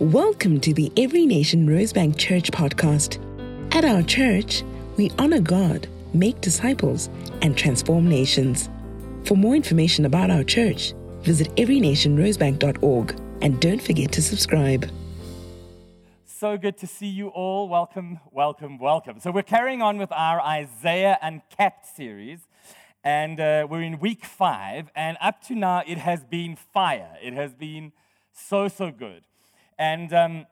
Welcome to the Every Nation Rosebank Church podcast. At our church, we honor God, make disciples, and transform nations. For more information about our church, visit everynationrosebank.org and don't forget to subscribe. So good to see you all. Welcome, welcome, welcome. So, we're carrying on with our Isaiah and Uncapped series, and uh, we're in week five. And up to now, it has been fire. It has been so, so good. And um,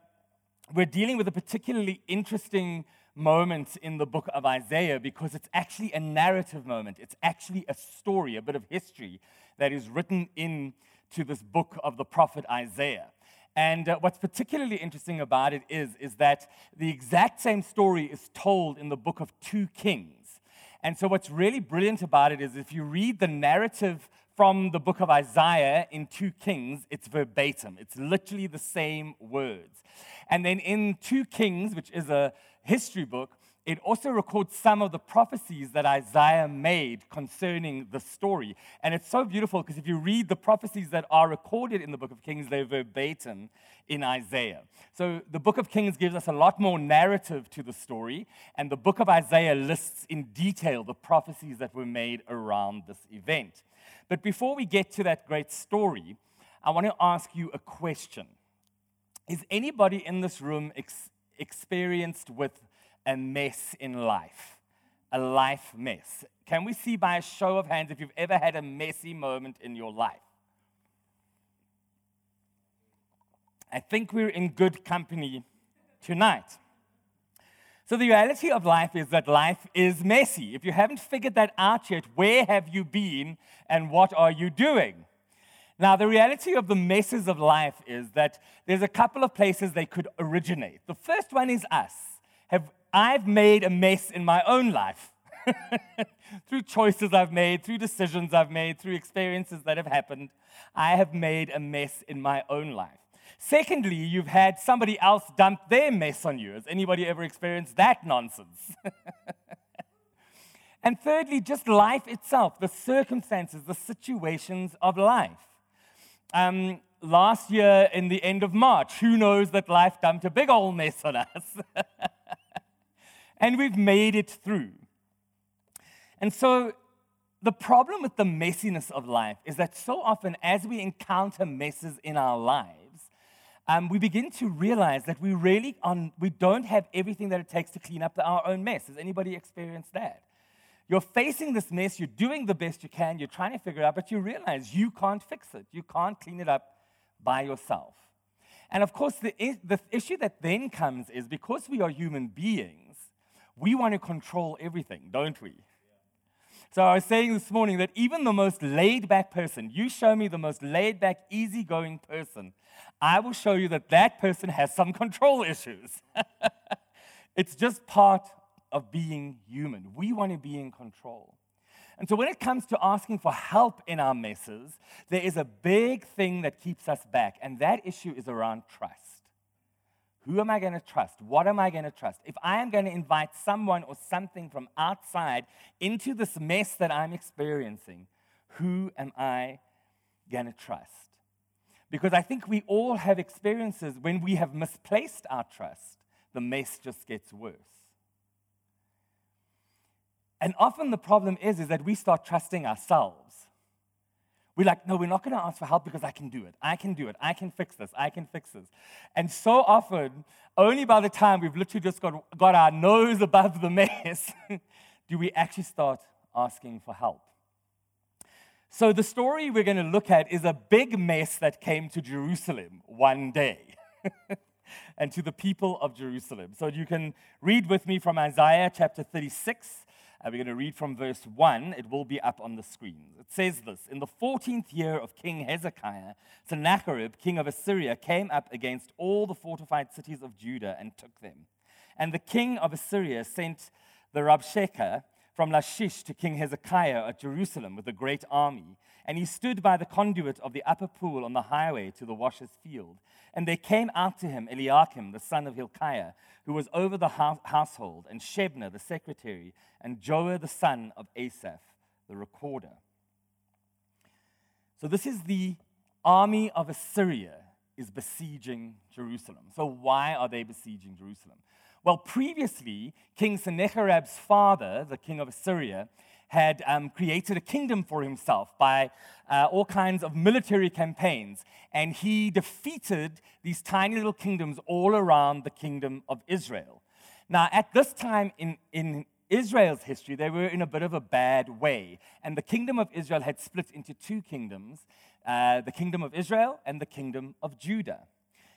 we're dealing with a particularly interesting moment in the book of Isaiah because it's actually a narrative moment. It's actually a story, a bit of history that is written into this book of the prophet Isaiah. And uh, what's particularly interesting about it is, is that the exact same story is told in the book of 2 Kings. And so, what's really brilliant about it is if you read the narrative from the book of Isaiah in 2 Kings, it's verbatim. It's literally the same words. And then in 2 Kings, which is a history book, it also records some of the prophecies that Isaiah made concerning the story. And it's so beautiful because if you read the prophecies that are recorded in the book of Kings, they're verbatim in Isaiah. So the book of Kings gives us a lot more narrative to the story, and the book of Isaiah lists in detail the prophecies that were made around this event. But before we get to that great story, I want to ask you a question. Is anybody in this room ex- experienced with a mess in life? A life mess. Can we see by a show of hands if you've ever had a messy moment in your life? I think we're in good company tonight. So, the reality of life is that life is messy. If you haven't figured that out yet, where have you been and what are you doing? Now, the reality of the messes of life is that there's a couple of places they could originate. The first one is us. Have, I've made a mess in my own life through choices I've made, through decisions I've made, through experiences that have happened. I have made a mess in my own life. Secondly, you've had somebody else dump their mess on you. Has anybody ever experienced that nonsense? and thirdly, just life itself, the circumstances, the situations of life. Um, last year, in the end of March, who knows that life dumped a big old mess on us? and we've made it through. And so, the problem with the messiness of life is that so often, as we encounter messes in our lives, um, we begin to realize that we really on, we don't have everything that it takes to clean up our own mess. Has anybody experienced that? You're facing this mess, you're doing the best you can, you're trying to figure it out, but you realize you can't fix it. You can't clean it up by yourself. And of course, the, the issue that then comes is because we are human beings, we want to control everything, don't we? So I was saying this morning that even the most laid back person, you show me the most laid back, easygoing person, I will show you that that person has some control issues. it's just part of being human. We want to be in control. And so when it comes to asking for help in our messes, there is a big thing that keeps us back, and that issue is around trust. Who am I going to trust? What am I going to trust? If I am going to invite someone or something from outside into this mess that I'm experiencing, who am I going to trust? Because I think we all have experiences when we have misplaced our trust, the mess just gets worse. And often the problem is, is that we start trusting ourselves. We're like, no, we're not going to ask for help because I can do it. I can do it. I can fix this. I can fix this. And so often, only by the time we've literally just got, got our nose above the mess, do we actually start asking for help. So, the story we're going to look at is a big mess that came to Jerusalem one day. and to the people of Jerusalem. So you can read with me from Isaiah chapter 36, uh, we're going to read from verse 1. It will be up on the screen. It says this In the 14th year of King Hezekiah, Sennacherib, king of Assyria, came up against all the fortified cities of Judah and took them. And the king of Assyria sent the Rabshakeh from Lachish to King Hezekiah at Jerusalem with a great army. And he stood by the conduit of the upper pool on the highway to the washer's field. And there came out to him Eliakim, the son of Hilkiah, who was over the household, and Shebna, the secretary, and Joah, the son of Asaph, the recorder. So, this is the army of Assyria is besieging Jerusalem. So, why are they besieging Jerusalem? Well, previously, King Sennacherib's father, the king of Assyria, had um, created a kingdom for himself by uh, all kinds of military campaigns. And he defeated these tiny little kingdoms all around the kingdom of Israel. Now, at this time in, in Israel's history, they were in a bit of a bad way. And the kingdom of Israel had split into two kingdoms uh, the kingdom of Israel and the kingdom of Judah.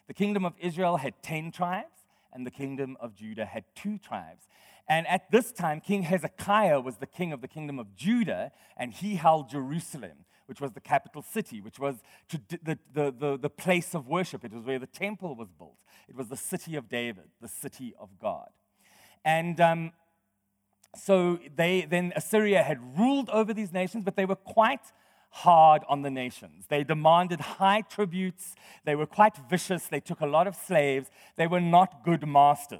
The kingdom of Israel had 10 tribes, and the kingdom of Judah had two tribes. And at this time, King Hezekiah was the king of the kingdom of Judah, and he held Jerusalem, which was the capital city, which was the, the, the, the place of worship. It was where the temple was built. It was the city of David, the city of God. And um, so they, then Assyria had ruled over these nations, but they were quite hard on the nations. They demanded high tributes. They were quite vicious. They took a lot of slaves. They were not good masters.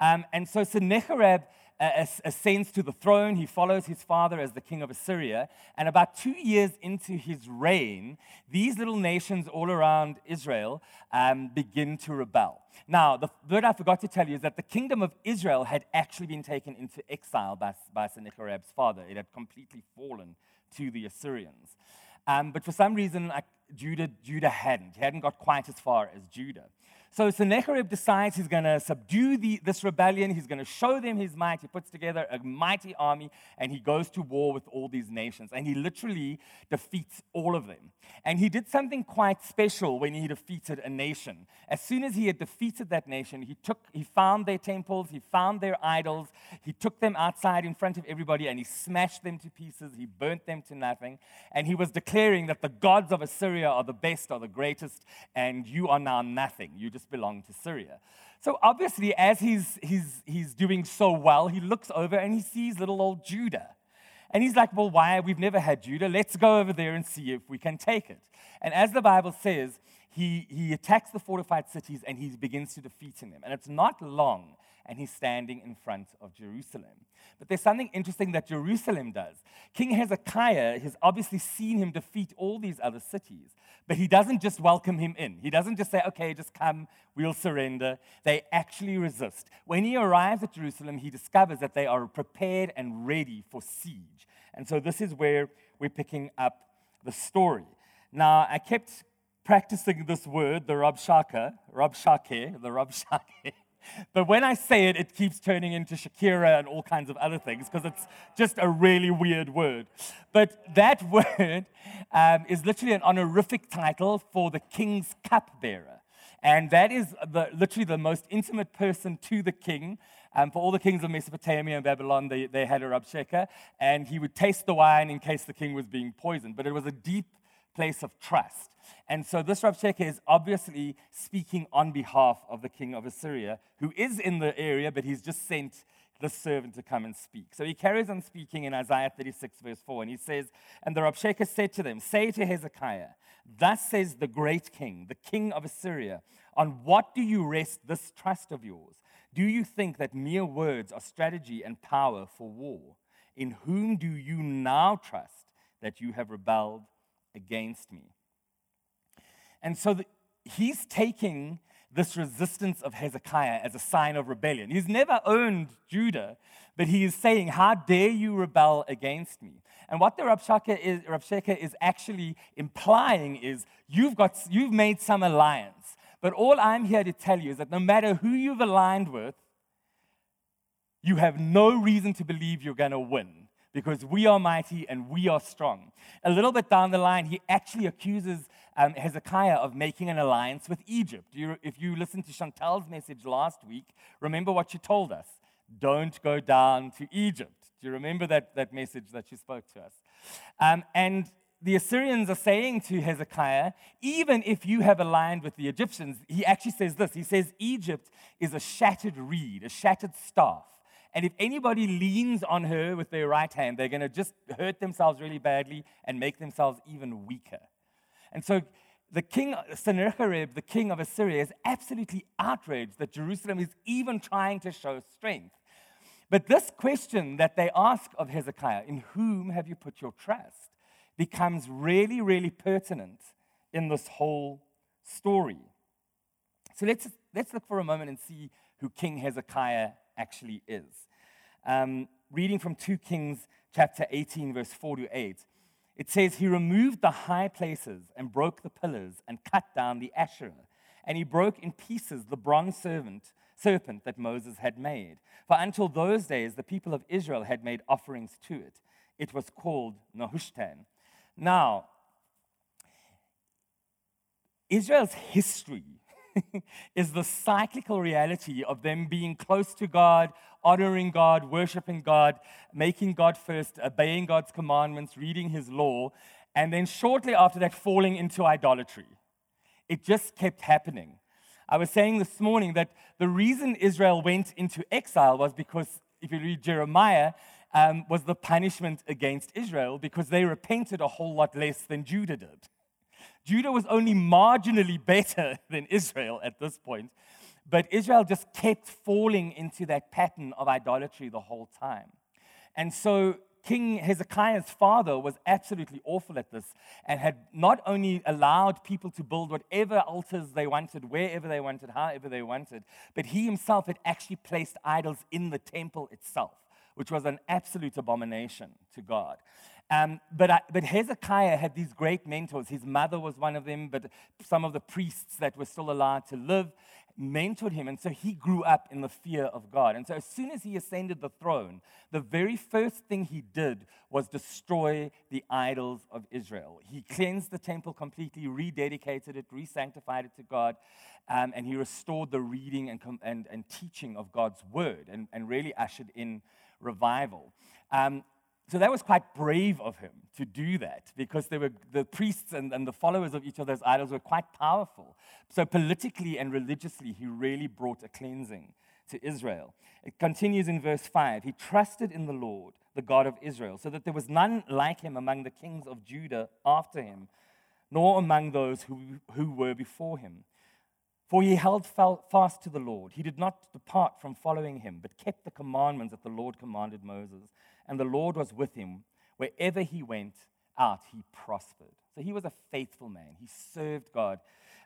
Um, and so Sennacherib uh, ascends to the throne. He follows his father as the king of Assyria. And about two years into his reign, these little nations all around Israel um, begin to rebel. Now, the word I forgot to tell you is that the kingdom of Israel had actually been taken into exile by, by Sennacherib's father. It had completely fallen to the Assyrians. Um, but for some reason, Judah, Judah hadn't. He hadn't got quite as far as Judah. So Sennacherib decides he's going to subdue the, this rebellion. He's going to show them his might. He puts together a mighty army and he goes to war with all these nations. And he literally defeats all of them. And he did something quite special when he defeated a nation. As soon as he had defeated that nation, he, took, he found their temples, he found their idols, he took them outside in front of everybody and he smashed them to pieces. He burnt them to nothing. And he was declaring that the gods of Assyria are the best, are the greatest, and you are now nothing. You just belong to Syria. So obviously, as he's, he's, he's doing so well, he looks over and he sees little old Judah. And he's like, Well, why? We've never had Judah. Let's go over there and see if we can take it. And as the Bible says, he, he attacks the fortified cities and he begins to defeat them. And it's not long, and he's standing in front of Jerusalem. But there's something interesting that Jerusalem does. King Hezekiah has obviously seen him defeat all these other cities, but he doesn't just welcome him in. He doesn't just say, okay, just come, we'll surrender. They actually resist. When he arrives at Jerusalem, he discovers that they are prepared and ready for siege. And so this is where we're picking up the story. Now, I kept practicing this word, the Rabshakeh, Rabshakeh, the Rabshakeh. But when I say it, it keeps turning into Shakira and all kinds of other things because it's just a really weird word. But that word um, is literally an honorific title for the king's cupbearer. And that is the, literally the most intimate person to the king. Um, for all the kings of Mesopotamia and Babylon, they, they had a Rabshakeh, and he would taste the wine in case the king was being poisoned. But it was a deep place of trust. And so this Rabshakeh is obviously speaking on behalf of the king of Assyria, who is in the area, but he's just sent the servant to come and speak. So he carries on speaking in Isaiah 36, verse 4, and he says, And the Rabshakeh said to them, Say to Hezekiah, Thus says the great king, the king of Assyria, On what do you rest this trust of yours? Do you think that mere words are strategy and power for war? In whom do you now trust that you have rebelled against me? And so the, he's taking this resistance of Hezekiah as a sign of rebellion. He's never owned Judah, but he is saying, How dare you rebel against me? And what the Rabshakeh is, is actually implying is, you've, got, you've made some alliance. But all I'm here to tell you is that no matter who you've aligned with, you have no reason to believe you're going to win because we are mighty and we are strong. A little bit down the line, he actually accuses um, Hezekiah of making an alliance with Egypt. You, if you listened to Chantal's message last week, remember what she told us don't go down to Egypt. Do you remember that, that message that she spoke to us? Um, and the Assyrians are saying to Hezekiah, even if you have aligned with the Egyptians, he actually says this He says, Egypt is a shattered reed, a shattered staff. And if anybody leans on her with their right hand, they're going to just hurt themselves really badly and make themselves even weaker. And so the king, Sennacherib, the king of Assyria, is absolutely outraged that Jerusalem is even trying to show strength. But this question that they ask of Hezekiah, in whom have you put your trust, becomes really, really pertinent in this whole story. So let's, let's look for a moment and see who King Hezekiah actually is. Um, reading from 2 Kings chapter 18, verse 4 to 8, it says, He removed the high places and broke the pillars and cut down the Asherah. And he broke in pieces the bronze servant, serpent that Moses had made. For until those days, the people of Israel had made offerings to it. It was called Nehushtan. Now, Israel's history is the cyclical reality of them being close to God, honoring God, worshiping God, making God first, obeying God's commandments, reading His law, and then shortly after that, falling into idolatry. It just kept happening. I was saying this morning that the reason Israel went into exile was because, if you read Jeremiah, um, was the punishment against Israel because they repented a whole lot less than Judah did. Judah was only marginally better than Israel at this point, but Israel just kept falling into that pattern of idolatry the whole time. And so King Hezekiah's father was absolutely awful at this and had not only allowed people to build whatever altars they wanted, wherever they wanted, however they wanted, but he himself had actually placed idols in the temple itself, which was an absolute abomination to God. Um, but, I, but Hezekiah had these great mentors. His mother was one of them, but some of the priests that were still allowed to live mentored him. And so he grew up in the fear of God. And so as soon as he ascended the throne, the very first thing he did was destroy the idols of Israel. He cleansed the temple completely, rededicated it, re-sanctified it to God, um, and he restored the reading and, and, and teaching of God's word and, and really ushered in revival. Um, so that was quite brave of him to do that because were, the priests and, and the followers of each of those idols were quite powerful. So, politically and religiously, he really brought a cleansing to Israel. It continues in verse 5 He trusted in the Lord, the God of Israel, so that there was none like him among the kings of Judah after him, nor among those who, who were before him. For he held fast to the Lord. He did not depart from following him, but kept the commandments that the Lord commanded Moses and the Lord was with him. Wherever he went out, he prospered. So he was a faithful man. He served God.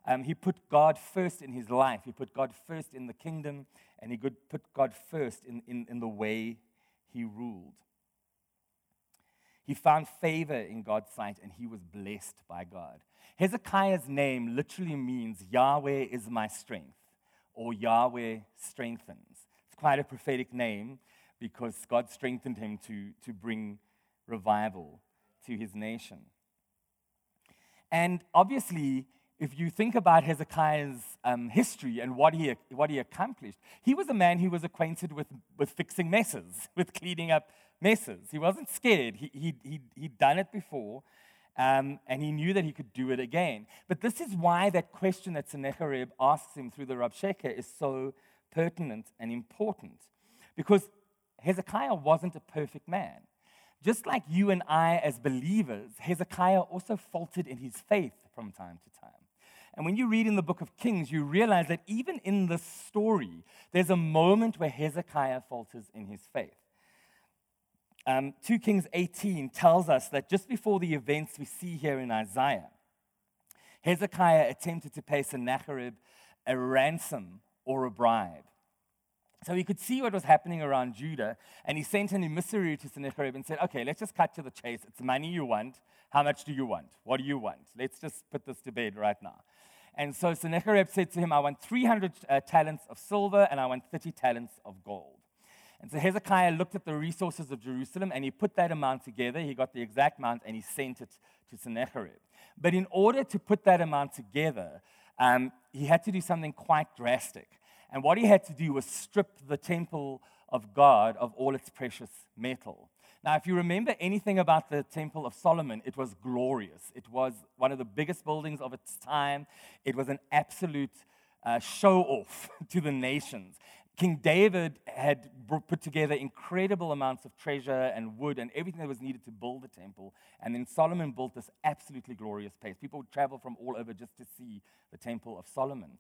Um, he put God first in his life. He put God first in the kingdom, and he put God first in, in, in the way he ruled. He found favor in God's sight, and he was blessed by God. Hezekiah's name literally means Yahweh is my strength, or Yahweh strengthens. It's quite a prophetic name because God strengthened him to, to bring revival to his nation. And obviously, if you think about Hezekiah's um, history and what he, what he accomplished, he was a man who was acquainted with, with fixing messes, with cleaning up messes. He wasn't scared. He, he, he, he'd done it before, um, and he knew that he could do it again. But this is why that question that Sennacherib asks him through the Rabshakeh is so pertinent and important. Because Hezekiah wasn't a perfect man. Just like you and I, as believers, Hezekiah also faltered in his faith from time to time. And when you read in the book of Kings, you realize that even in this story, there's a moment where Hezekiah falters in his faith. Um, 2 Kings 18 tells us that just before the events we see here in Isaiah, Hezekiah attempted to pay Sennacherib a ransom or a bribe. So he could see what was happening around Judah, and he sent an emissary to Sennacherib and said, Okay, let's just cut to the chase. It's money you want. How much do you want? What do you want? Let's just put this to bed right now. And so Sennacherib said to him, I want 300 uh, talents of silver and I want 30 talents of gold. And so Hezekiah looked at the resources of Jerusalem and he put that amount together. He got the exact amount and he sent it to Sennacherib. But in order to put that amount together, um, he had to do something quite drastic. And what he had to do was strip the temple of God of all its precious metal. Now, if you remember anything about the Temple of Solomon, it was glorious. It was one of the biggest buildings of its time. It was an absolute uh, show off to the nations. King David had put together incredible amounts of treasure and wood and everything that was needed to build the temple. And then Solomon built this absolutely glorious place. People would travel from all over just to see the Temple of Solomon.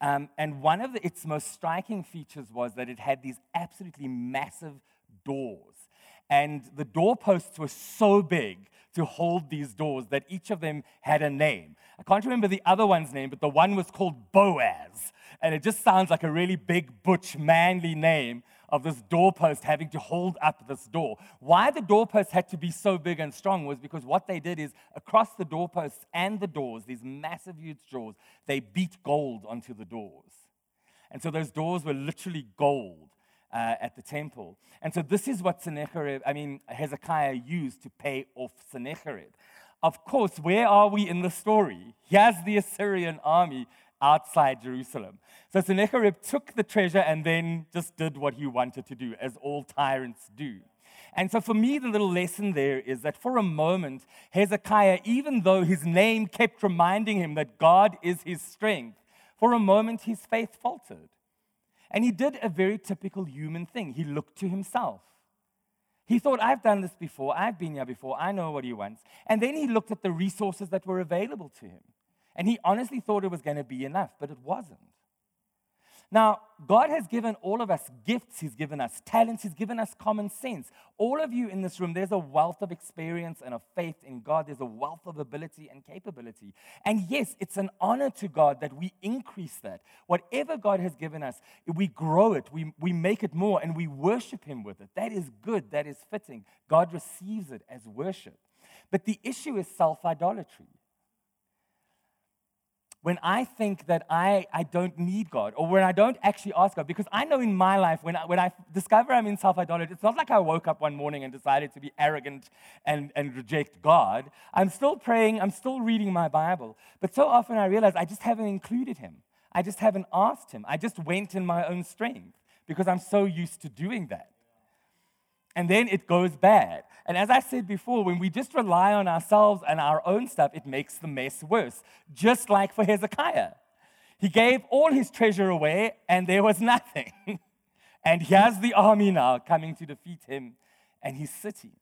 Um, and one of the, its most striking features was that it had these absolutely massive doors. And the doorposts were so big to hold these doors, that each of them had a name. I can't remember the other one's name, but the one was called Boaz. And it just sounds like a really big, butch, manly name of this doorpost having to hold up this door. Why the doorpost had to be so big and strong was because what they did is across the doorposts and the doors, these massive, huge doors, they beat gold onto the doors. And so those doors were literally gold. Uh, at the temple. And so this is what Sennacherib, I mean, Hezekiah used to pay off Sennacherib. Of course, where are we in the story? Here's the Assyrian army outside Jerusalem. So Sennacherib took the treasure and then just did what he wanted to do, as all tyrants do. And so for me, the little lesson there is that for a moment, Hezekiah, even though his name kept reminding him that God is his strength, for a moment his faith faltered. And he did a very typical human thing. He looked to himself. He thought, I've done this before, I've been here before, I know what he wants. And then he looked at the resources that were available to him. And he honestly thought it was going to be enough, but it wasn't. Now, God has given all of us gifts. He's given us talents. He's given us common sense. All of you in this room, there's a wealth of experience and of faith in God. There's a wealth of ability and capability. And yes, it's an honor to God that we increase that. Whatever God has given us, we grow it, we, we make it more, and we worship Him with it. That is good. That is fitting. God receives it as worship. But the issue is self idolatry when I think that I, I don't need God or when I don't actually ask God, because I know in my life, when I, when I discover I'm in self idolatry, it's not like I woke up one morning and decided to be arrogant and, and reject God. I'm still praying, I'm still reading my Bible, but so often I realize I just haven't included Him. I just haven't asked Him. I just went in my own strength because I'm so used to doing that and then it goes bad. And as I said before, when we just rely on ourselves and our own stuff, it makes the mess worse, just like for Hezekiah. He gave all his treasure away, and there was nothing. and he has the army now coming to defeat him and his city.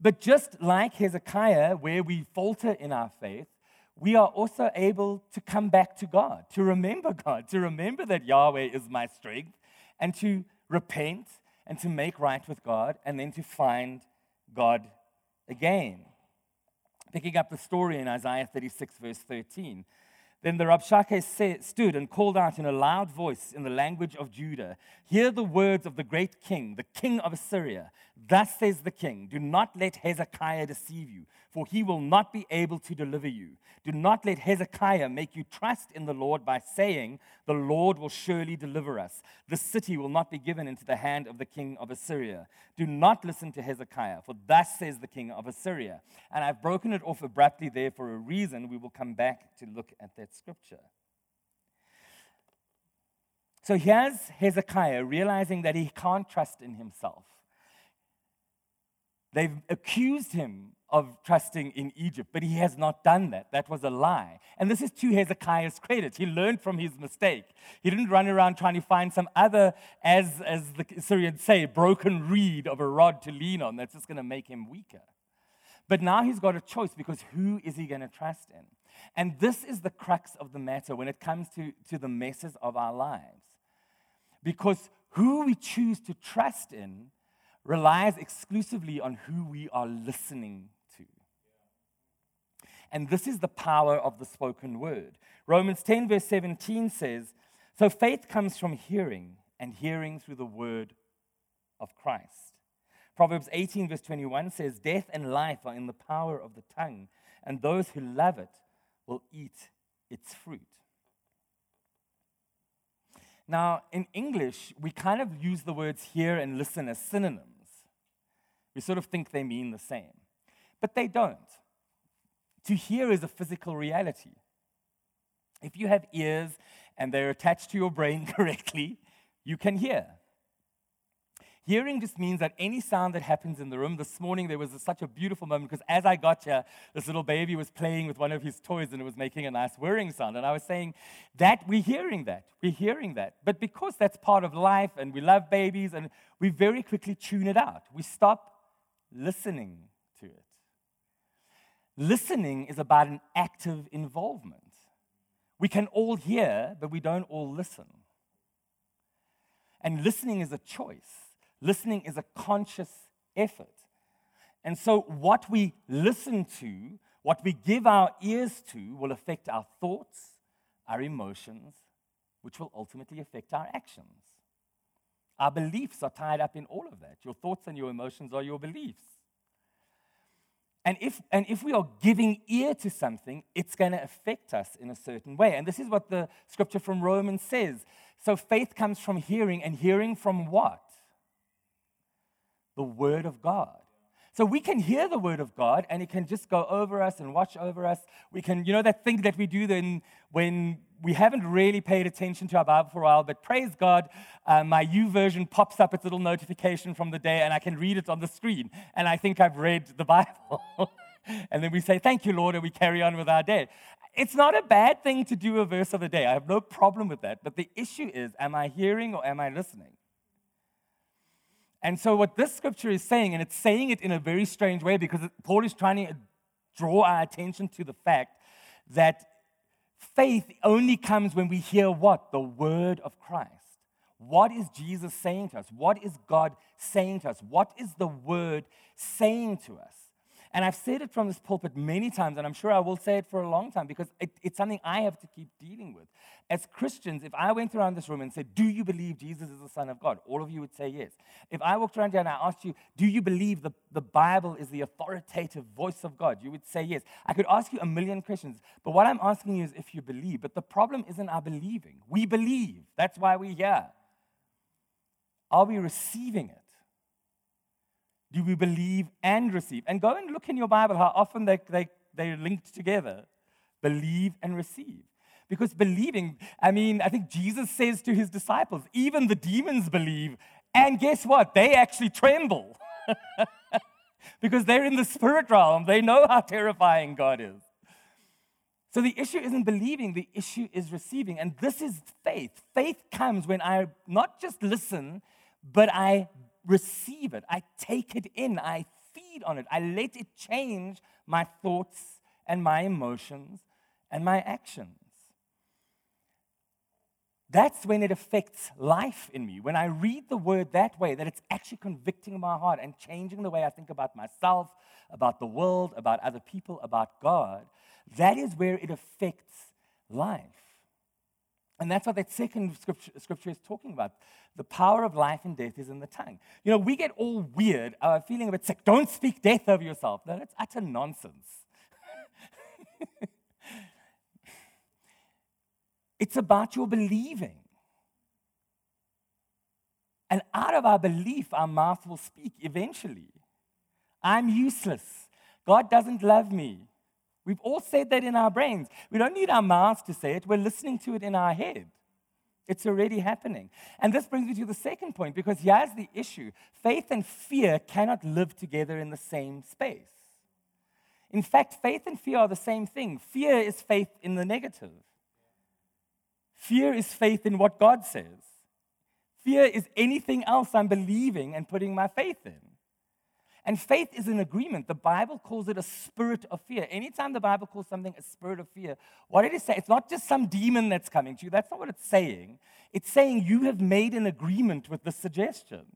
But just like Hezekiah, where we falter in our faith, we are also able to come back to God, to remember God, to remember that Yahweh is my strength, and to repent and to make right with God and then to find God again. Picking up the story in Isaiah 36, verse 13. Then the Rabshakeh stood and called out in a loud voice in the language of Judah Hear the words of the great king, the king of Assyria. Thus says the king Do not let Hezekiah deceive you, for he will not be able to deliver you. Do not let Hezekiah make you trust in the Lord by saying, The Lord will surely deliver us. The city will not be given into the hand of the king of Assyria. Do not listen to Hezekiah, for thus says the king of Assyria. And I've broken it off abruptly there for a reason. We will come back to look at that scripture. So here's Hezekiah realizing that he can't trust in himself. They've accused him of trusting in Egypt, but he has not done that. That was a lie. And this is to Hezekiah's credit. He learned from his mistake. He didn't run around trying to find some other, as, as the Assyrians say, broken reed of a rod to lean on that's just going to make him weaker. But now he's got a choice because who is he going to trust in? And this is the crux of the matter when it comes to, to the messes of our lives. Because who we choose to trust in relies exclusively on who we are listening to. and this is the power of the spoken word. Romans 10, verse 17 says, So faith comes from hearing, and hearing through the word of Christ. Proverbs 18, verse 21 says, Death and life are in the power of the tongue, and those who love it will eat its fruit. Now, in English, we kind of use the words hear and listen as synonyms. We sort of think they mean the same, but they don't. To hear is a physical reality. If you have ears and they're attached to your brain correctly, you can hear. Hearing just means that any sound that happens in the room, this morning there was such a beautiful moment because as I got here, this little baby was playing with one of his toys and it was making a nice whirring sound. And I was saying that we're hearing that, we're hearing that. But because that's part of life and we love babies and we very quickly tune it out, we stop listening to it. Listening is about an active involvement. We can all hear, but we don't all listen. And listening is a choice, listening is a conscious effort. And so, what we listen to, what we give our ears to, will affect our thoughts, our emotions, which will ultimately affect our actions. Our beliefs are tied up in all of that. Your thoughts and your emotions are your beliefs. And if, and if we are giving ear to something, it's going to affect us in a certain way. And this is what the scripture from Romans says. So faith comes from hearing, and hearing from what? The Word of God. So we can hear the word of God and it can just go over us and watch over us. We can, you know, that thing that we do then when we haven't really paid attention to our Bible for a while, but praise God, uh, my version pops up its little notification from the day and I can read it on the screen. And I think I've read the Bible. and then we say, Thank you, Lord, and we carry on with our day. It's not a bad thing to do a verse of the day. I have no problem with that. But the issue is, am I hearing or am I listening? And so, what this scripture is saying, and it's saying it in a very strange way because Paul is trying to draw our attention to the fact that faith only comes when we hear what? The word of Christ. What is Jesus saying to us? What is God saying to us? What is the word saying to us? And I've said it from this pulpit many times, and I'm sure I will say it for a long time because it, it's something I have to keep dealing with. As Christians, if I went around this room and said, Do you believe Jesus is the Son of God? All of you would say yes. If I walked around here and I asked you, Do you believe the, the Bible is the authoritative voice of God? You would say yes. I could ask you a million questions, but what I'm asking you is if you believe. But the problem isn't our believing. We believe. That's why we're here. Are we receiving it? do we believe and receive? And go and look in your Bible how often they, they, they're linked together believe and receive. Because believing, I mean, I think Jesus says to his disciples, even the demons believe. And guess what? They actually tremble because they're in the spirit realm. They know how terrifying God is. So the issue isn't believing, the issue is receiving. And this is faith. Faith comes when I not just listen, but I receive it, I take it in, I feed on it, I let it change my thoughts and my emotions and my actions. That's when it affects life in me. When I read the word that way, that it's actually convicting my heart and changing the way I think about myself, about the world, about other people, about God, that is where it affects life. And that's what that second scripture, scripture, is talking about. The power of life and death is in the tongue. You know, we get all weird, uh, feeling a bit sick. Don't speak death over yourself. No, that's utter nonsense. It's about your believing. And out of our belief, our mouth will speak eventually. I'm useless. God doesn't love me. We've all said that in our brains. We don't need our mouths to say it, we're listening to it in our head. It's already happening. And this brings me to the second point because here's the issue faith and fear cannot live together in the same space. In fact, faith and fear are the same thing. Fear is faith in the negative, fear is faith in what God says. Fear is anything else I'm believing and putting my faith in. And faith is an agreement. The Bible calls it a spirit of fear. Anytime the Bible calls something a spirit of fear, what it is saying, it's not just some demon that's coming to you. That's not what it's saying. It's saying you have made an agreement with the suggestion.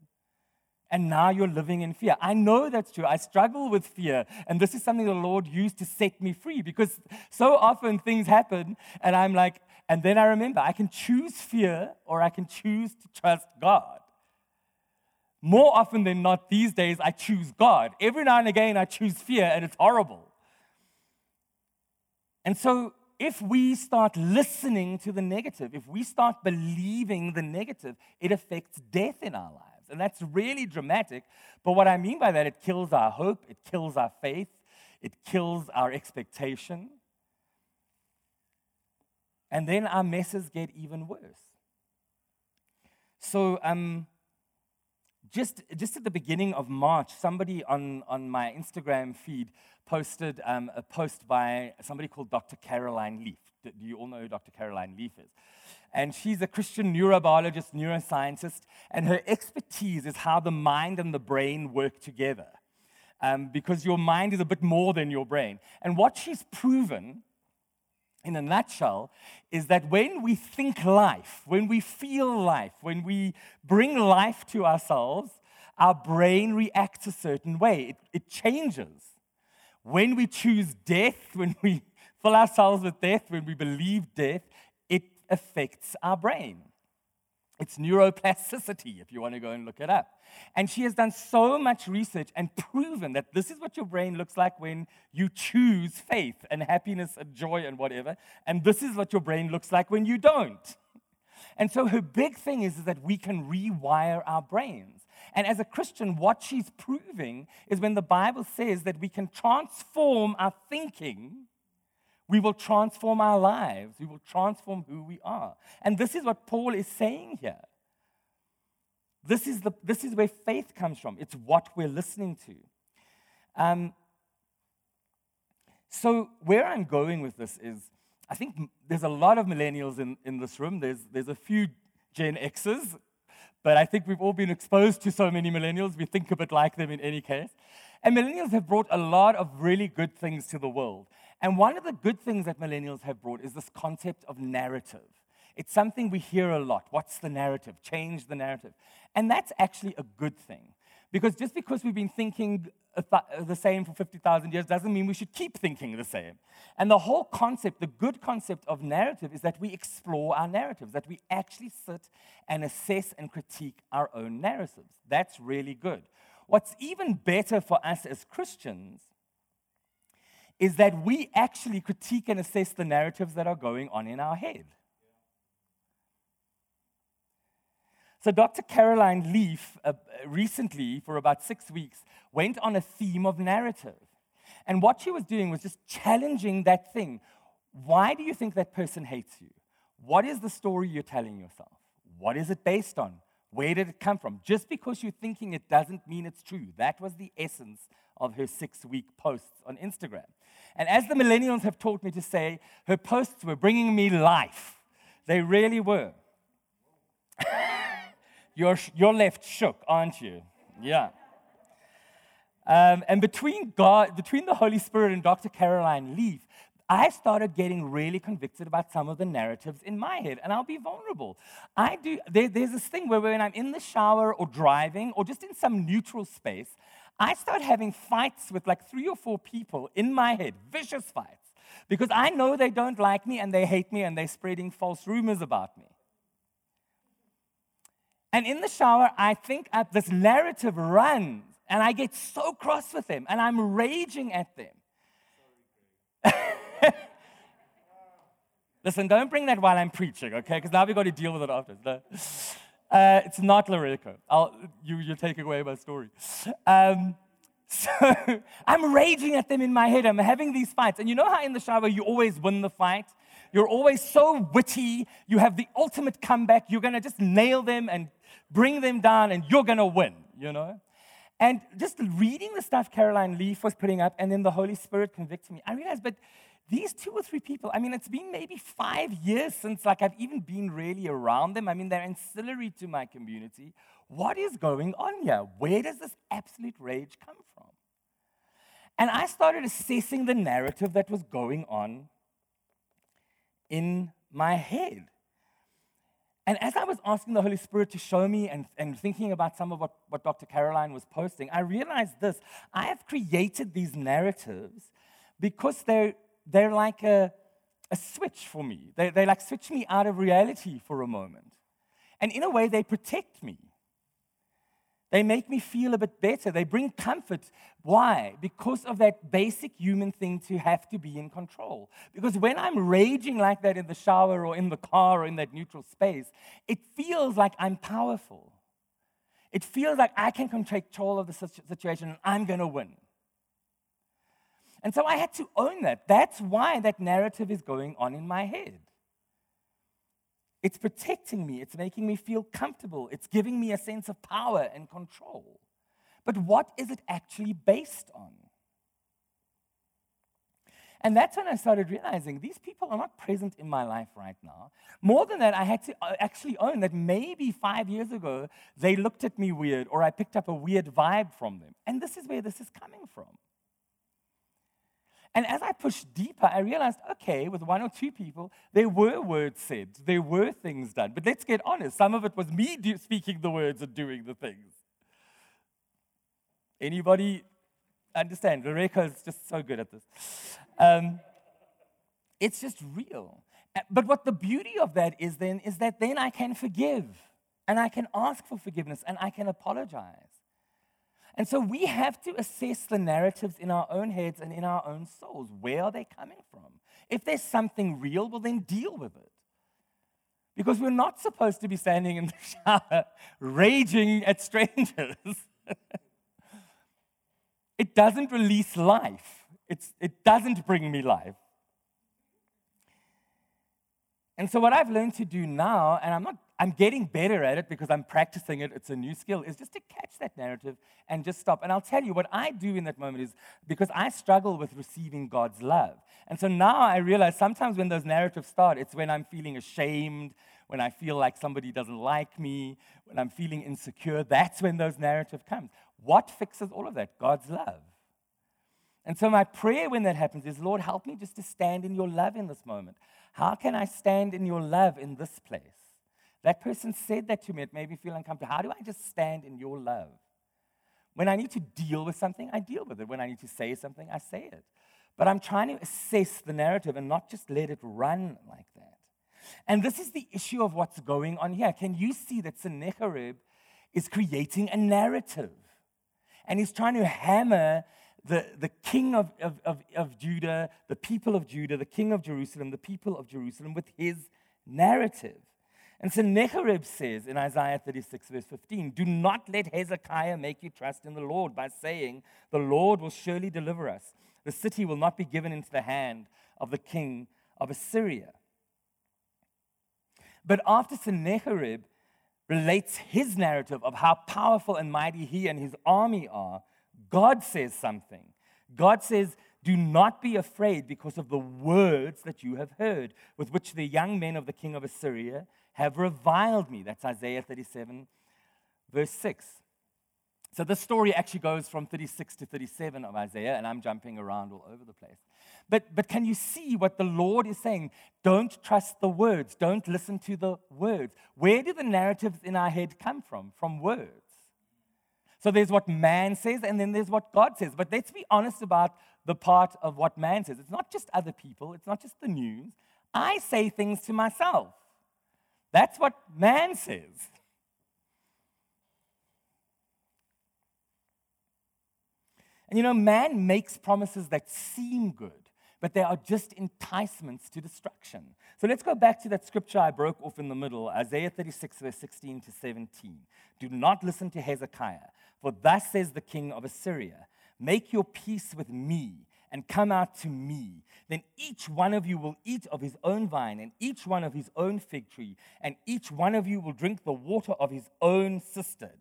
And now you're living in fear. I know that's true. I struggle with fear. And this is something the Lord used to set me free because so often things happen and I'm like, and then I remember I can choose fear or I can choose to trust God. More often than not, these days, I choose God. Every now and again, I choose fear, and it's horrible. And so, if we start listening to the negative, if we start believing the negative, it affects death in our lives. And that's really dramatic. But what I mean by that, it kills our hope, it kills our faith, it kills our expectation. And then our messes get even worse. So, um, just, just at the beginning of March, somebody on, on my Instagram feed posted um, a post by somebody called Dr. Caroline Leaf. Do you all know who Dr. Caroline Leaf is? And she's a Christian neurobiologist, neuroscientist, and her expertise is how the mind and the brain work together. Um, because your mind is a bit more than your brain. And what she's proven in a nutshell, is that when we think life, when we feel life, when we bring life to ourselves, our brain reacts a certain way, it, it changes. When we choose death, when we fill ourselves with death, when we believe death, affects our brain. It's neuroplasticity, if you want to go and look it up. And she has done so much research and proven that this is what your brain looks like when you choose faith and happiness and joy and whatever. And this is what your brain looks like when you don't. And so her big thing is, is that we can rewire our brains. And as a Christian, what she's proving is when the Bible says that we can transform our thinking, we will transform our lives, we will transform who we are. And this is what Paul is saying here. This is, the, this is where faith comes from. It's what we're listening to. Um, so, where I'm going with this is I think there's a lot of millennials in, in this room. There's, there's a few Gen Xers, but I think we've all been exposed to so many millennials. We think a bit like them in any case. And millennials have brought a lot of really good things to the world. And one of the good things that millennials have brought is this concept of narrative. It's something we hear a lot. What's the narrative? Change the narrative. And that's actually a good thing. Because just because we've been thinking uh, the same for 50,000 years doesn't mean we should keep thinking the same. And the whole concept, the good concept of narrative, is that we explore our narratives, that we actually sit and assess and critique our own narratives. That's really good. What's even better for us as Christians is that we actually critique and assess the narratives that are going on in our head. So, Dr. Caroline Leaf uh, recently, for about six weeks, went on a theme of narrative. And what she was doing was just challenging that thing. Why do you think that person hates you? What is the story you're telling yourself? What is it based on? Where did it come from? Just because you're thinking it doesn't mean it's true. That was the essence of her six week posts on Instagram. And as the millennials have taught me to say, her posts were bringing me life. They really were. you're, you're left shook, aren't you? Yeah. Um, and between God, between the Holy Spirit and Dr. Caroline Leaf, I started getting really convicted about some of the narratives in my head, and I'll be vulnerable. I do. There, there's this thing where when I'm in the shower or driving or just in some neutral space, I start having fights with like three or four people in my head, vicious fights, because I know they don't like me and they hate me and they're spreading false rumors about me. And in the shower, I think this narrative runs, and I get so cross with them, and I'm raging at them. Listen, don't bring that while I'm preaching, okay? Because now we've got to deal with it after. No. Uh, it's not Loretico. I'll, you, you take away my story. Um, so I'm raging at them in my head. I'm having these fights. And you know how in the shower you always win the fight? You're always so witty. You have the ultimate comeback. You're going to just nail them and bring them down, and you're going to win, you know? And just reading the stuff Caroline Leaf was putting up, and then the Holy Spirit convicted me, I realized, but these two or three people, I mean, it's been maybe five years since like I've even been really around them. I mean, they're ancillary to my community. What is going on here? Where does this absolute rage come from? And I started assessing the narrative that was going on in my head. And as I was asking the Holy Spirit to show me and, and thinking about some of what, what Dr. Caroline was posting, I realized this. I have created these narratives because they're they're like a, a switch for me. They, they like switch me out of reality for a moment. And in a way, they protect me. They make me feel a bit better. They bring comfort. Why? Because of that basic human thing to have to be in control. Because when I'm raging like that in the shower or in the car or in that neutral space, it feels like I'm powerful. It feels like I can control of the situation and I'm going to win. And so I had to own that. That's why that narrative is going on in my head. It's protecting me, it's making me feel comfortable, it's giving me a sense of power and control. But what is it actually based on? And that's when I started realizing these people are not present in my life right now. More than that, I had to uh, actually own that maybe five years ago they looked at me weird or I picked up a weird vibe from them. And this is where this is coming from. And as I pushed deeper, I realized okay, with one or two people, there were words said, there were things done. But let's get honest, some of it was me do- speaking the words and doing the things. Anybody understand? Loreka is just so good at this. Um, it's just real. Uh, but what the beauty of that is then is that then I can forgive and I can ask for forgiveness and I can apologize. And so we have to assess the narratives in our own heads and in our own souls. Where are they coming from? If there's something real, well, then deal with it. Because we're not supposed to be standing in the shower raging at strangers. it doesn't release life, it's, it doesn't bring me life. And so, what I've learned to do now, and I'm not, I'm getting better at it because I'm practicing it, it's a new skill, is just to catch that narrative and just stop. And I'll tell you what I do in that moment is because I struggle with receiving God's love. And so now I realize sometimes when those narratives start, it's when I'm feeling ashamed, when I feel like somebody doesn't like me, when I'm feeling insecure. That's when those narratives come. What fixes all of that? God's love. And so my prayer when that happens is, Lord, help me just to stand in your love in this moment. How can I stand in your love in this place? That person said that to me. It made me feel uncomfortable. How do I just stand in your love? When I need to deal with something, I deal with it. When I need to say something, I say it. But I'm trying to assess the narrative and not just let it run like that. And this is the issue of what's going on here. Can you see that Sennacherib is creating a narrative? And he's trying to hammer the, the king of, of, of, of Judah, the people of Judah, the king of Jerusalem, the people of Jerusalem with his narrative. And Sennacherib says in Isaiah 36, verse 15, Do not let Hezekiah make you trust in the Lord by saying, The Lord will surely deliver us. The city will not be given into the hand of the king of Assyria. But after Sennacherib relates his narrative of how powerful and mighty he and his army are, God says something. God says, Do not be afraid because of the words that you have heard, with which the young men of the king of Assyria have reviled me. That's Isaiah 37, verse 6. So this story actually goes from 36 to 37 of Isaiah, and I'm jumping around all over the place. But, but can you see what the Lord is saying? Don't trust the words. Don't listen to the words. Where do the narratives in our head come from? From words. So there's what man says, and then there's what God says. But let's be honest about the part of what man says. It's not just other people, it's not just the news. I say things to myself. That's what man says. And you know, man makes promises that seem good, but they are just enticements to destruction. So let's go back to that scripture I broke off in the middle Isaiah 36, verse 16 to 17. Do not listen to Hezekiah, for thus says the king of Assyria Make your peace with me and come out to me. Then each one of you will eat of his own vine, and each one of his own fig tree, and each one of you will drink the water of his own cistern.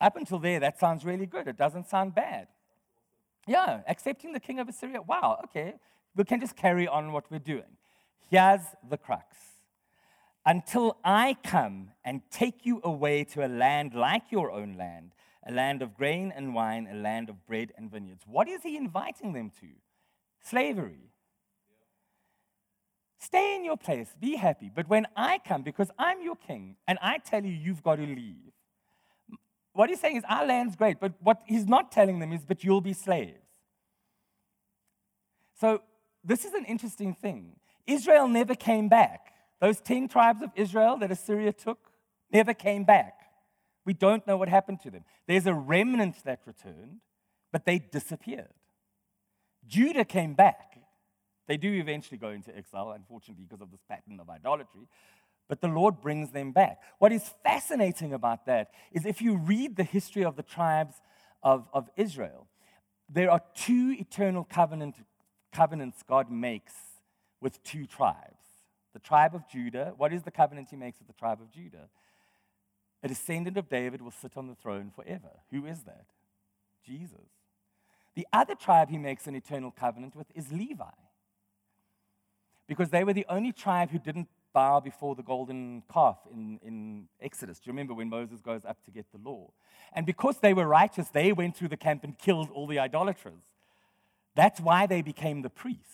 Up until there, that sounds really good. It doesn't sound bad. Yeah, accepting the king of Assyria. Wow, okay. We can just carry on what we're doing. Here's the crux. Until I come and take you away to a land like your own land, a land of grain and wine, a land of bread and vineyards. What is he inviting them to? Slavery. Stay in your place, be happy. But when I come, because I'm your king, and I tell you, you've got to leave, what he's saying is, our land's great, but what he's not telling them is, but you'll be slaves. So, this is an interesting thing. Israel never came back. Those 10 tribes of Israel that Assyria took never came back. We don't know what happened to them. There's a remnant that returned, but they disappeared. Judah came back. They do eventually go into exile, unfortunately, because of this pattern of idolatry but the Lord brings them back. What is fascinating about that is if you read the history of the tribes of, of Israel, there are two eternal covenant, covenants God makes with two tribes. The tribe of Judah, what is the covenant he makes with the tribe of Judah? A descendant of David will sit on the throne forever. Who is that? Jesus. The other tribe he makes an eternal covenant with is Levi. Because they were the only tribe who didn't bow before the golden calf in, in Exodus. Do you remember when Moses goes up to get the law? And because they were righteous, they went through the camp and killed all the idolaters. That's why they became the priests.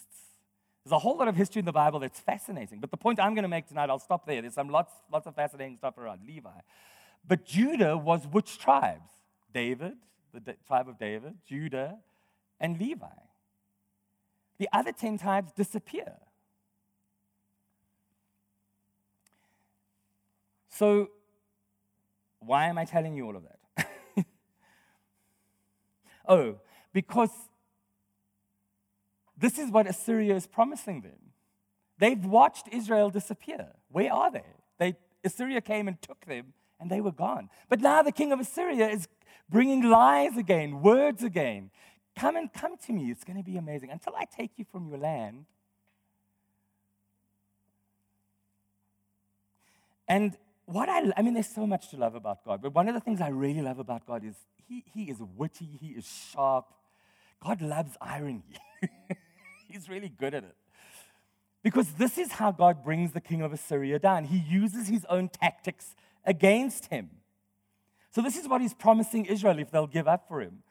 There's a whole lot of history in the Bible that's fascinating. But the point I'm going to make tonight, I'll stop there. There's some lots, lots of fascinating stuff around Levi. But Judah was which tribes? David, the tribe of David, Judah, and Levi. The other 10 tribes disappear. So, why am I telling you all of that? oh, because this is what Assyria is promising them. They've watched Israel disappear. Where are they? they? Assyria came and took them, and they were gone. But now the king of Assyria is bringing lies again, words again. Come and come to me. It's going to be amazing. Until I take you from your land. And what I, I mean, there's so much to love about God, but one of the things I really love about God is he, he is witty, he is sharp. God loves irony. He's really good at it. Because this is how God brings the king of Assyria down. He uses his own tactics against him. So, this is what he's promising Israel if they'll give up for him.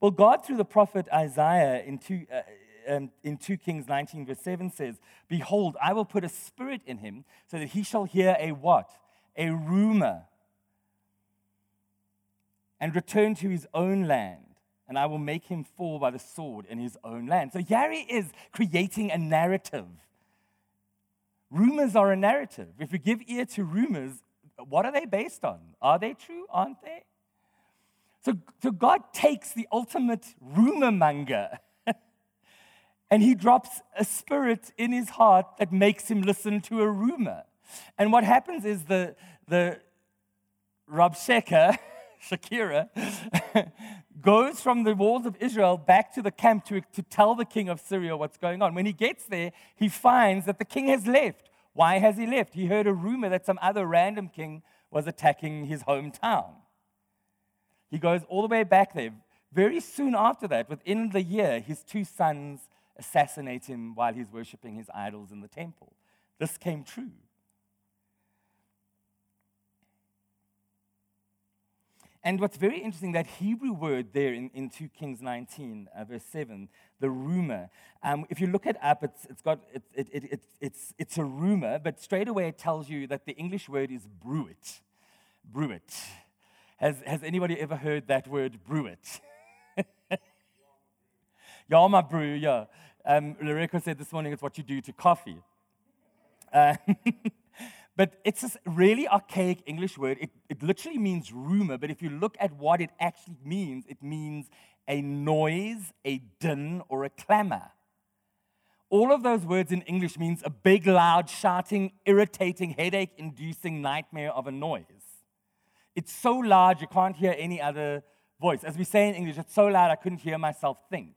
Well, God, through the prophet Isaiah in 2, uh, um, in 2 Kings 19, verse 7 says, Behold, I will put a spirit in him so that he shall hear a what? A rumor and return to his own land. And I will make him fall by the sword in his own land. So Yari is creating a narrative. Rumors are a narrative. If we give ear to rumors, what are they based on? Are they true? Aren't they? So, so God takes the ultimate rumor monger and he drops a spirit in his heart that makes him listen to a rumor. And what happens is the, the Rabshakeh, Shakira, goes from the walls of Israel back to the camp to, to tell the king of Syria what's going on. When he gets there, he finds that the king has left. Why has he left? He heard a rumor that some other random king was attacking his hometown. He goes all the way back there. Very soon after that, within the year, his two sons assassinate him while he's worshiping his idols in the temple. This came true. And what's very interesting, that Hebrew word there in, in 2 Kings 19, uh, verse 7, the rumor, um, if you look it up, it's, it's, got, it, it, it, it's, it's a rumor, but straight away it tells you that the English word is bruit. Brew it. Has, has anybody ever heard that word, bruit? Brew, Yama brew, yeah. Um, Loreko said this morning it's what you do to coffee. Uh, But it's a really archaic English word. It, it literally means rumor, but if you look at what it actually means, it means a noise, a din, or a clamor. All of those words in English means a big, loud, shouting, irritating, headache inducing nightmare of a noise. It's so loud you can't hear any other voice. As we say in English, it's so loud I couldn't hear myself think.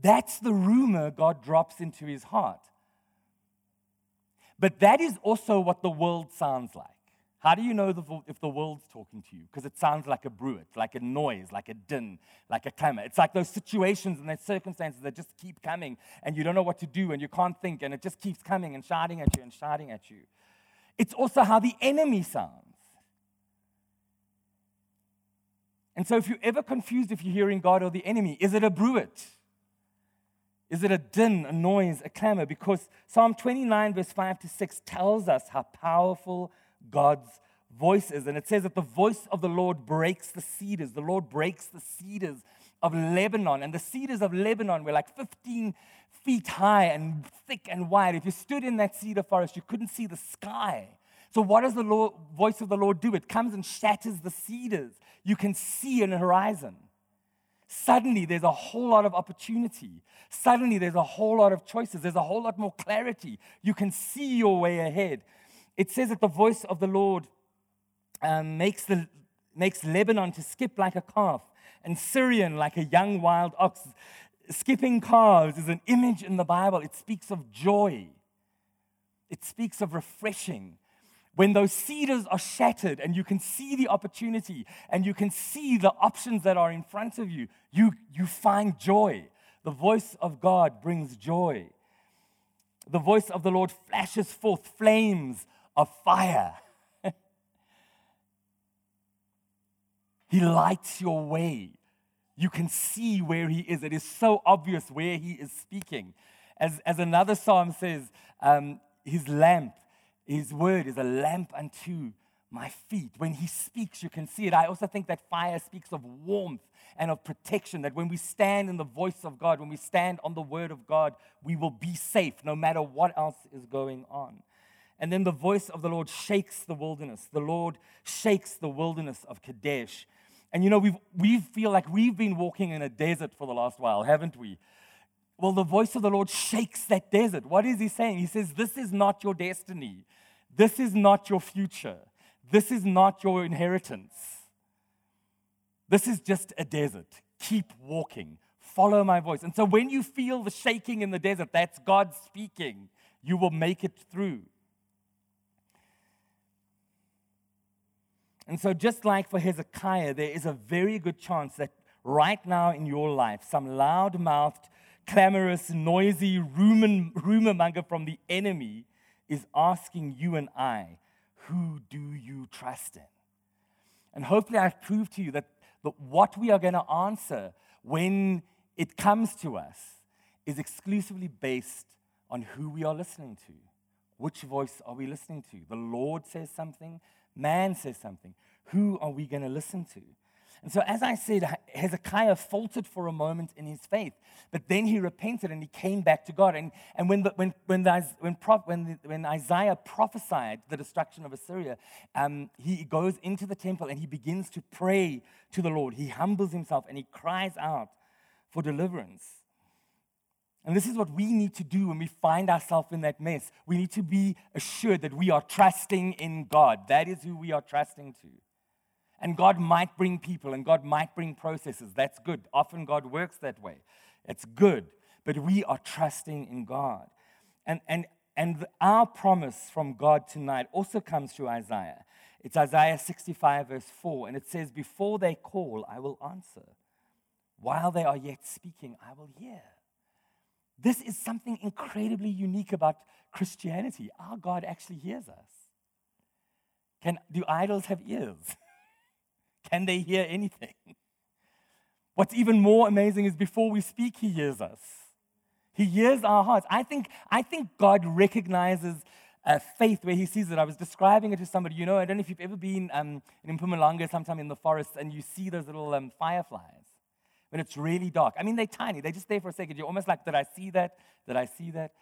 That's the rumor God drops into his heart. But that is also what the world sounds like. How do you know the, if the world's talking to you? Because it sounds like a bruit, like a noise, like a din, like a clamor. It's like those situations and those circumstances that just keep coming and you don't know what to do and you can't think and it just keeps coming and shouting at you and shouting at you. It's also how the enemy sounds. And so if you're ever confused if you're hearing God or the enemy, is it a bruit? Is it a din, a noise, a clamor? Because Psalm 29, verse 5 to 6 tells us how powerful God's voice is. And it says that the voice of the Lord breaks the cedars. The Lord breaks the cedars of Lebanon. And the cedars of Lebanon were like 15 feet high and thick and wide. If you stood in that cedar forest, you couldn't see the sky. So, what does the Lord, voice of the Lord do? It comes and shatters the cedars. You can see an horizon. Suddenly, there's a whole lot of opportunity. Suddenly, there's a whole lot of choices. There's a whole lot more clarity. You can see your way ahead. It says that the voice of the Lord um, makes, the, makes Lebanon to skip like a calf and Sirion like a young wild ox. Skipping calves is an image in the Bible. It speaks of joy, it speaks of refreshing when those cedars are shattered and you can see the opportunity and you can see the options that are in front of you, you, you find joy. The voice of God brings joy. The voice of the Lord flashes forth flames of fire. he lights your way. You can see where He is. It is so obvious where He is speaking. As, as another psalm says, um, His lamp his word is a lamp unto my feet. When he speaks, you can see it. I also think that fire speaks of warmth and of protection, that when we stand in the voice of God, when we stand on the word of God, we will be safe no matter what else is going on. And then the voice of the Lord shakes the wilderness. The Lord shakes the wilderness of Kadesh. And you know, we we feel like we've been walking in a desert for the last while, haven't we? Well, the voice of the Lord shakes that desert. What is he saying? He says, This is not your destiny. This is not your future. This is not your inheritance. This is just a desert. Keep walking. Follow my voice. And so when you feel the shaking in the desert, that's God speaking. You will make it through. And so, just like for Hezekiah, there is a very good chance that right now in your life, some loud mouthed, clamorous, noisy rumor, monger from the enemy is asking you and I, who do you trust in? And hopefully, I've proved to you that, that what we are going to answer when it comes to us is exclusively based on who we are listening to. Which voice are we listening to? The Lord says something, Man says something. Who are we going to listen to? And so, as I said, Hezekiah faltered for a moment in his faith, but then he repented and he came back to God. And, and when, the, when, when, the, when, when, when Isaiah prophesied the destruction of Assyria, um, he goes into the temple and he begins to pray to the Lord. He humbles himself and he cries out for deliverance. And this is what we need to do when we find ourselves in that mess. We need to be assured that we are trusting in God. That is who we are trusting to. And God might bring people and God might bring processes. That's good. Often God works that way. It's good. But we are trusting in God. And, and, and our promise from God tonight also comes through Isaiah. It's Isaiah 65, verse 4, and it says, Before they call, I will answer. While they are yet speaking, I will hear. This is something incredibly unique about Christianity. Our God actually hears us. Can, do idols have ears? Can they hear anything? What's even more amazing is before we speak, He hears us. He hears our hearts. I think, I think God recognizes uh, faith where He sees it. I was describing it to somebody. You know, I don't know if you've ever been um, in Mpumalanga sometime in the forest and you see those little um, fireflies when it's really dark. I mean, they're tiny, they're just there for a second. You're almost like, did I see that? Did I see that?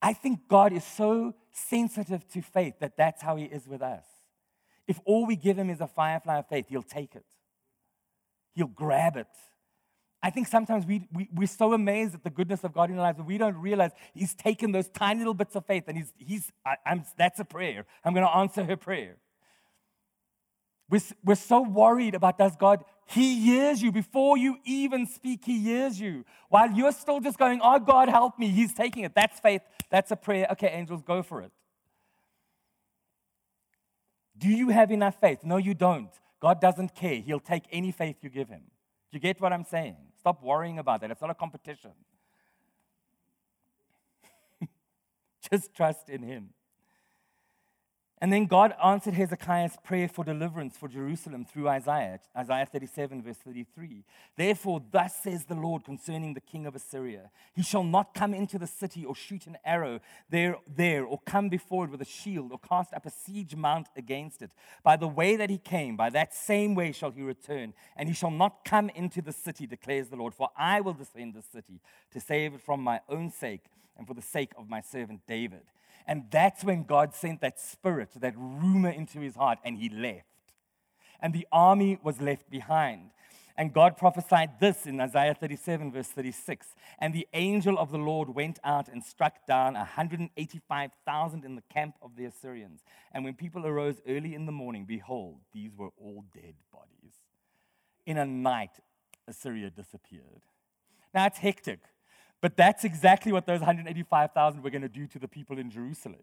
I think God is so sensitive to faith that that's how He is with us. If all we give Him is a firefly of faith, He'll take it, He'll grab it. I think sometimes we, we, we're so amazed at the goodness of God in our lives that we don't realize He's taken those tiny little bits of faith and He's, he's I, I'm, that's a prayer. I'm going to answer her prayer. We're, we're so worried about does God, He hears you. Before you even speak, He hears you. While you're still just going, Oh, God, help me, He's taking it. That's faith. That's a prayer. Okay, angels, go for it. Do you have enough faith? No, you don't. God doesn't care. He'll take any faith you give Him. Do you get what I'm saying? Stop worrying about that. It's not a competition. just trust in Him. And then God answered Hezekiah's prayer for deliverance for Jerusalem through Isaiah, Isaiah 37, verse 33. Therefore, thus says the Lord concerning the king of Assyria He shall not come into the city or shoot an arrow there, there, or come before it with a shield, or cast up a siege mount against it. By the way that he came, by that same way shall he return, and he shall not come into the city, declares the Lord. For I will defend the city to save it from my own sake and for the sake of my servant David. And that's when God sent that spirit, that rumor into his heart, and he left. And the army was left behind. And God prophesied this in Isaiah 37, verse 36. And the angel of the Lord went out and struck down 185,000 in the camp of the Assyrians. And when people arose early in the morning, behold, these were all dead bodies. In a night, Assyria disappeared. Now it's hectic. But that's exactly what those 185,000 were going to do to the people in Jerusalem.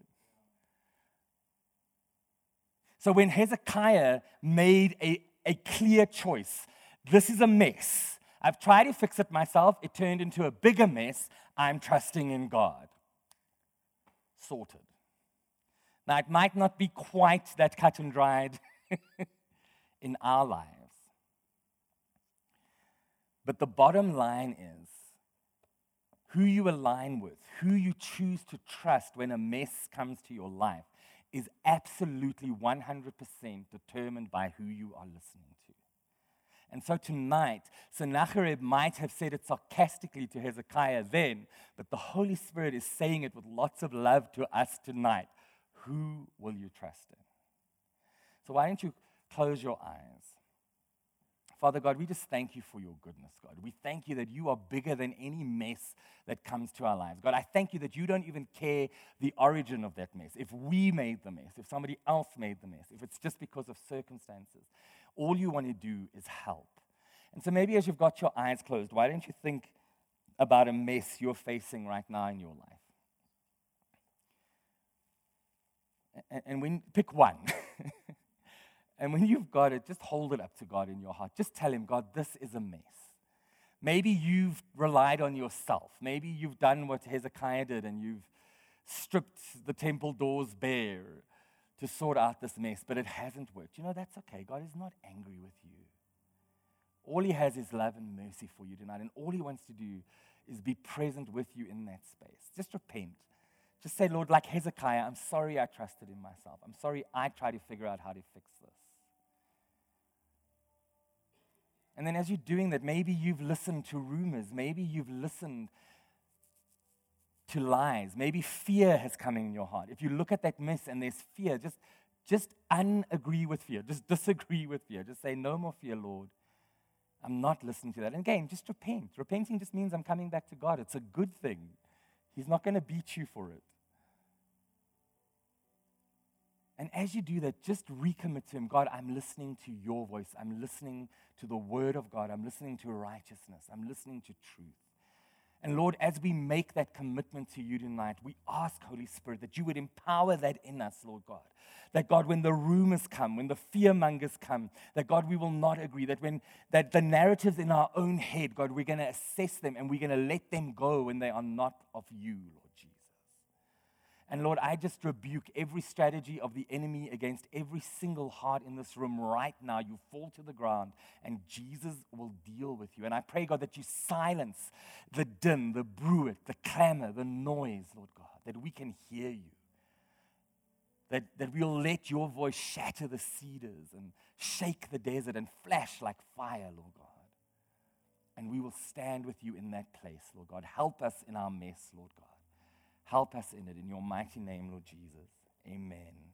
So when Hezekiah made a, a clear choice, this is a mess. I've tried to fix it myself, it turned into a bigger mess. I'm trusting in God. Sorted. Now, it might not be quite that cut and dried in our lives. But the bottom line is who you align with, who you choose to trust when a mess comes to your life, is absolutely 100% determined by who you are listening to. And so tonight, Sennacherib might have said it sarcastically to Hezekiah then, but the Holy Spirit is saying it with lots of love to us tonight. Who will you trust in? So why don't you close your eyes? Father God, we just thank you for your goodness, God. We thank you that you are bigger than any mess that comes to our lives. God, I thank you that you don't even care the origin of that mess. If we made the mess, if somebody else made the mess, if it's just because of circumstances, all you want to do is help. And so maybe as you've got your eyes closed, why don't you think about a mess you're facing right now in your life? And, and when, pick one. and when you've got it, just hold it up to God in your heart. Just tell Him, God, this is a mess. Maybe you've relied on yourself. Maybe you've done what Hezekiah did and you've stripped the temple doors bare to sort out this mess, but it hasn't worked. You know, that's okay. God is not angry with you. All He has is love and mercy for you tonight, and all He wants to do is be present with you in that space. Just repent. Just say, Lord, like Hezekiah, I'm sorry I trusted in myself. I'm sorry I tried to figure out how to fix this. And then as you're doing that, maybe you've listened to rumors. Maybe you've listened to lies. Maybe fear has come in your heart. If you look at that mess and there's fear, just, just unagree with fear. Just disagree with fear. Just say, No more fear, Lord. I'm not listening to that. And again, just repent. Repenting just means I'm coming back to God. It's a good thing. He's not going to beat you for it. And as you do that, just recommit to Him God, I'm listening to your voice. I'm listening to the Word of God. I'm listening to righteousness. I'm listening to truth. And Lord, as we make that commitment to you tonight, we ask, Holy Spirit, that you would empower that in us, Lord God. That God, when the rumors come, when the fearmongers come, that God, we will not agree. That when that the narratives in our own head, God, we're going to assess them and we're going to let them go when they are not of you, Lord. And Lord, I just rebuke every strategy of the enemy against every single heart in this room right now. You fall to the ground and Jesus will deal with you. And I pray, God, that you silence the din, the bruit, the clamor, the noise, Lord God, that we can hear you. That, that we'll let your voice shatter the cedars and shake the desert and flash like fire, Lord God. And we will stand with you in that place, Lord God. Help us in our mess, Lord God. Help us in it. In your mighty name, Lord Jesus. Amen.